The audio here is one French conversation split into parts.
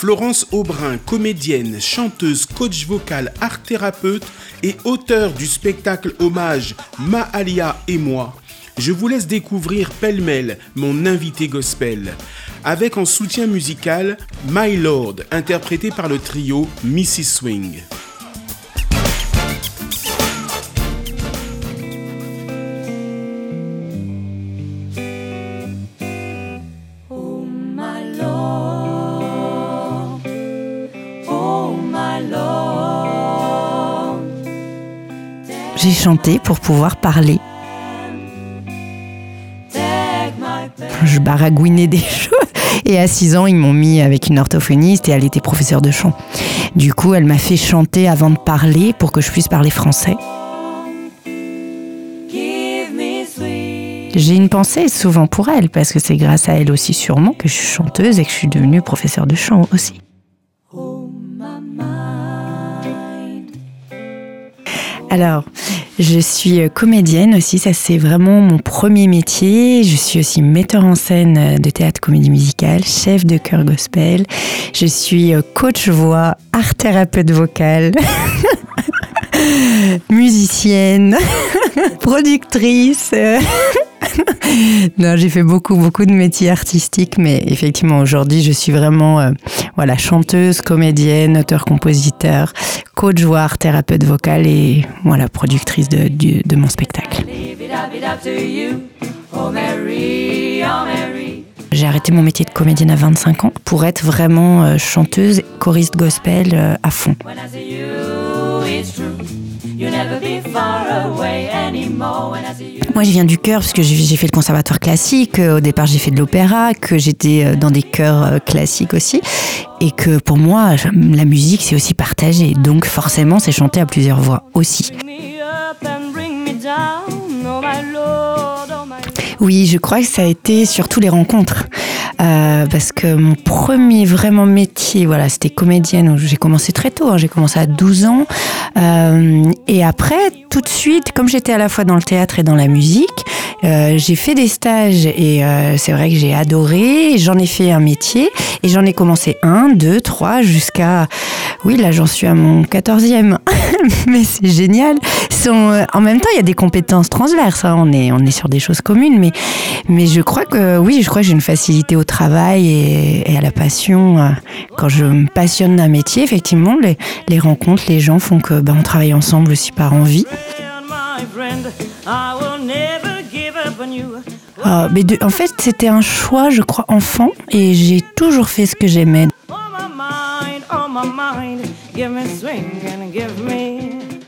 Florence Aubrin, comédienne, chanteuse, coach vocal, art thérapeute et auteur du spectacle hommage Maalia et moi, je vous laisse découvrir pêle-mêle mon invité gospel, avec en soutien musical My Lord, interprété par le trio Missy Swing. J'ai chanté pour pouvoir parler. Je baragouinais des choses. Et à 6 ans, ils m'ont mis avec une orthophoniste et elle était professeure de chant. Du coup, elle m'a fait chanter avant de parler pour que je puisse parler français. J'ai une pensée souvent pour elle parce que c'est grâce à elle aussi sûrement que je suis chanteuse et que je suis devenue professeure de chant aussi. Alors, je suis euh, comédienne aussi, ça c'est vraiment mon premier métier. Je suis aussi metteur en scène euh, de théâtre comédie musicale, chef de chœur gospel. Je suis euh, coach voix, art thérapeute vocal, musicienne, productrice. non, j'ai fait beaucoup, beaucoup de métiers artistiques, mais effectivement, aujourd'hui, je suis vraiment euh, voilà, chanteuse, comédienne, auteur-compositeur, coach voix, thérapeute vocal et voilà, productrice de, mon spectacle. J'ai arrêté mon métier de comédienne à 25 ans pour être vraiment euh, chanteuse, choriste gospel euh, à fond. Moi, je viens du chœur parce que j'ai fait le conservatoire classique. Euh, Au départ, j'ai fait de l'opéra, que j'étais euh, dans des chœurs euh, classiques aussi. Et que pour moi, la musique, c'est aussi partagé. Donc, forcément, c'est chanter à plusieurs voix aussi. Oh oh Oui, je crois que ça a été surtout les rencontres. Euh, parce que mon premier vraiment métier, voilà, c'était comédienne. J'ai commencé très tôt, hein, j'ai commencé à 12 ans. Euh, et après, tout de suite, comme j'étais à la fois dans le théâtre et dans la musique, euh, j'ai fait des stages et euh, c'est vrai que j'ai adoré. J'en ai fait un métier et j'en ai commencé un, deux, trois, jusqu'à... Oui, là j'en suis à mon quatorzième. Mais c'est génial. Euh, en même temps, il y a des compétences transverses. hein. On, est, on est sur des choses communes. Mais, mais je crois que oui, je crois que j'ai une facilité au travail et, et à la passion. euh, Quand je me passionne d'un métier, effectivement, les, les rencontres, les gens font que ben, on travaille ensemble aussi par envie. Euh, mais de- en fait, c'était un choix, je crois, enfant, et j'ai toujours fait ce que j'aimais. Oh oh.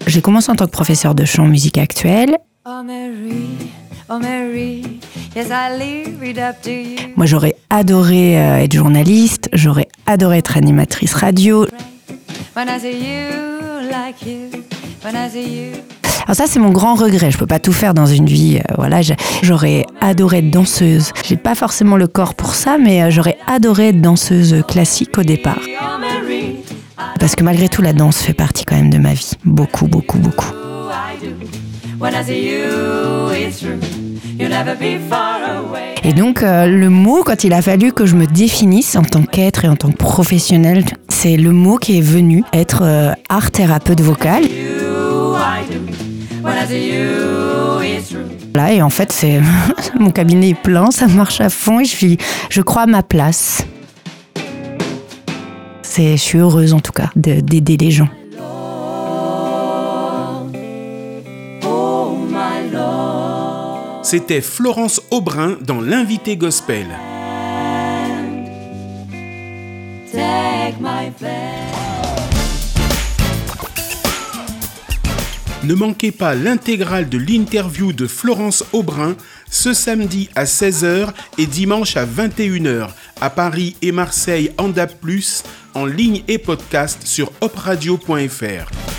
J'ai commencé en tant que professeur de chant musique actuelle. Oh Mary, oh Mary. Yes, I leave it up to you. Moi, j'aurais adoré euh, être journaliste, j'aurais adoré être animatrice radio. Alors ça, c'est mon grand regret. Je peux pas tout faire dans une vie. euh, voilà, j'aurais adoré être danseuse. J'ai pas forcément le corps pour ça, mais euh, j'aurais adoré être danseuse classique au départ. Parce que malgré tout, la danse fait partie quand même de ma vie. Beaucoup, beaucoup, beaucoup. Et donc, euh, le mot, quand il a fallu que je me définisse en tant qu'être et en tant que professionnel, c'est le mot qui est venu être art thérapeute vocal. Là, et en fait, c'est mon cabinet est plein, ça marche à fond et je suis, je crois à ma place. C'est, je suis heureuse en tout cas de- d'aider les gens. Oh my Lord. C'était Florence Aubrin dans l'invité gospel. Take my bed. Ne manquez pas l'intégrale de l'interview de Florence Aubrin ce samedi à 16h et dimanche à 21h à Paris et Marseille en DAB+, en ligne et podcast sur opradio.fr.